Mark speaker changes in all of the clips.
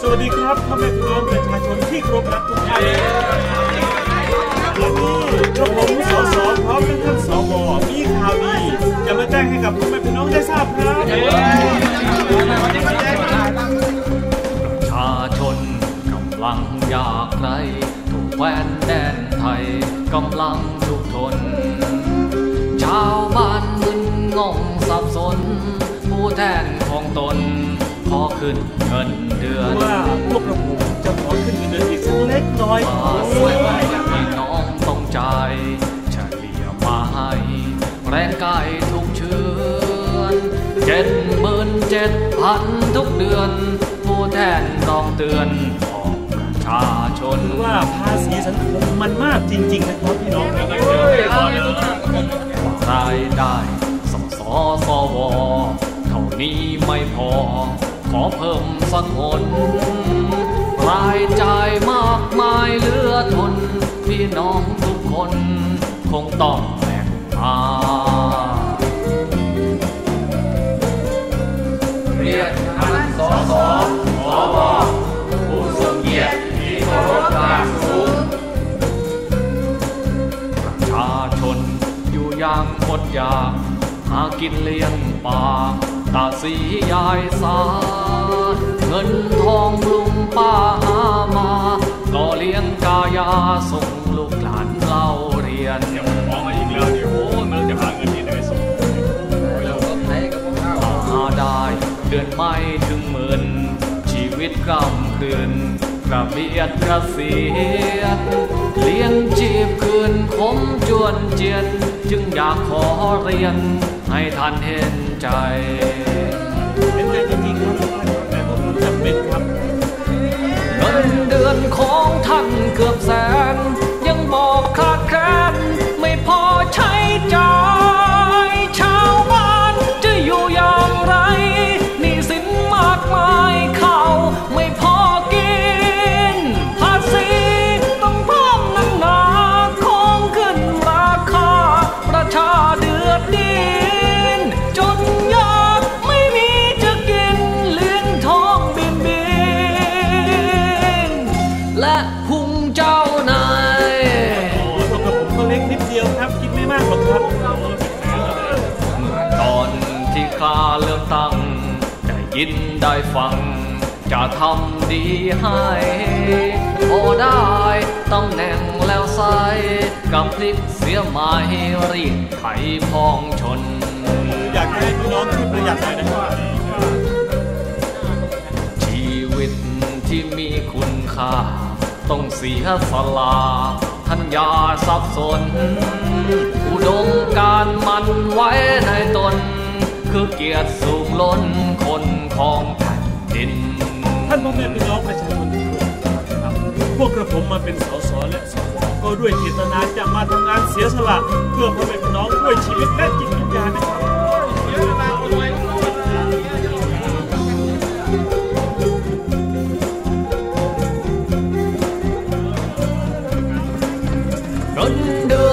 Speaker 1: สวัสดีครับพ่อแม่พี่น้องประชาชนที่เคารพรักทุกท่านวันนี้กระผมสสพร้อมด้วยท่านสวมีข่าวดีจะมาแจ้งให้กับพ่อแม่พี่น้องได้ทราบครับ
Speaker 2: ประชาชนกำลังอยากไกลถูกแวนแดนไทยกำลังทุกทน ชาวบ้านมึนงงสับสน ผู้แทนของตน อขึ้นเงินเดือน
Speaker 1: ว่าพวกกระผมจะขอขึ้นเงินเดือนอีกสักเล็กน้อย
Speaker 2: มาสวยพี่น้องต้องจ่ายเฉลี่ยมาให้แรงกายทุกเชือนเจ็ดหมื่นเจ็ดพันทุกเดือน ผู้แทนต้องเตือนของประชาชน
Speaker 1: ว่าภาษีสังคมมันมากจริงๆนะครับพี่น้อง
Speaker 2: รายได้สสสวเท่านี้ไม่พอ ขอเพิ่มสักคนรายจ่ายมากมายเหลือทน พี่น้องทุกคน คงต้องแบ่งมา
Speaker 3: เรียนท่านสสสวผู้ทรงเกียรติที่เคารพอย่างสูง
Speaker 2: ประชาชนอยู่อย่างอดอยากหากินเลี้ยงปาก ตาสียายสา เงินทองลุงป้าหามาก็เลี้ยงกายาส่งลูกหลานเล่าเรียน
Speaker 1: มองมาอีกแล้วเนี่ยโอ้มันจะหาเงินที่ไหนส่ง
Speaker 2: หาได้เดือนไม่ถึงหมื่นชีวิตกำคืนกระเบียดกระเสียนเลี้ยงชีพคืนคมจวนเจียน จึงอยากขอเรียนให้ท่านเห็นใจ อนของท่านเกือบแสน และพุงเจ้านาย
Speaker 1: โอ้ตัวกระผมก็เล็กนิดเดียวครับ กินไม่มากหรอกครับ
Speaker 2: เมื่อตอนที่ข้าเลือกตั้งได้ยินได้ฟัง จะทำดีให้พอได้ตำแหน่งแล้วใส่กับพลิกเสียไม้รีดไถพองชน
Speaker 1: อยากให้พี่น้องช่วยประหยัดหน่อยนะครับ
Speaker 2: ชีวิตที่มีคุณค่า ต้องเสียสละท่านยาสับสน อุดมการมันไว้ในตน คือเกียรติสูงล้นคนของแผ่นดิน
Speaker 1: ท่านพ่อแม่พี่น้องประชาชนทุกคนครับ พวกกระผมมาเป็นสสและสวก็ด้วยเจตนาจะมาทำงานเสียสละ เพื่อพ่อแม่พี่น้องด้วยชีวิตและจิต
Speaker 2: เงินเดือ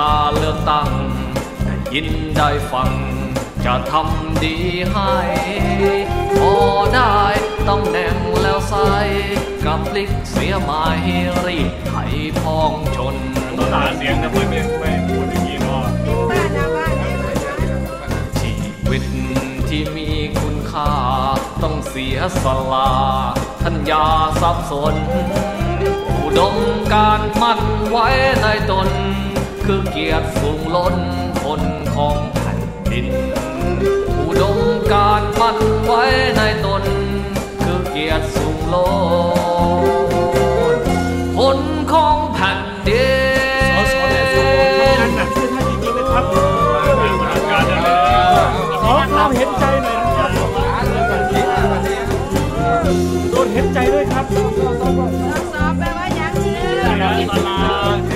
Speaker 2: ข้าเลือกตั้งได้ยินได้ฟัง จะทำดีให้พอได้ตำแหน่งแล้วใส่กับพลิกเสียไม้รีดไถพองชน
Speaker 1: ตาเสียงทำไมไม่ไม่พูดอย่างนี้เนาะ
Speaker 2: ชีวิตที่มีคุณค่า ต้องเสียสละท่านยาสับสนอุดมการมั่นไว้ในตน คือเกียรติสูงล้นคนของแผ่นดินผู้ดมการมั่นไว้ในตน คือเกียรติสูงล้นคนของแผ่นดิน
Speaker 1: ขอความเห็นใจหน่อยนะครับโดนเห็นใจด้วยครับ
Speaker 4: รักษาแปลว่ายังเช
Speaker 2: ื่อ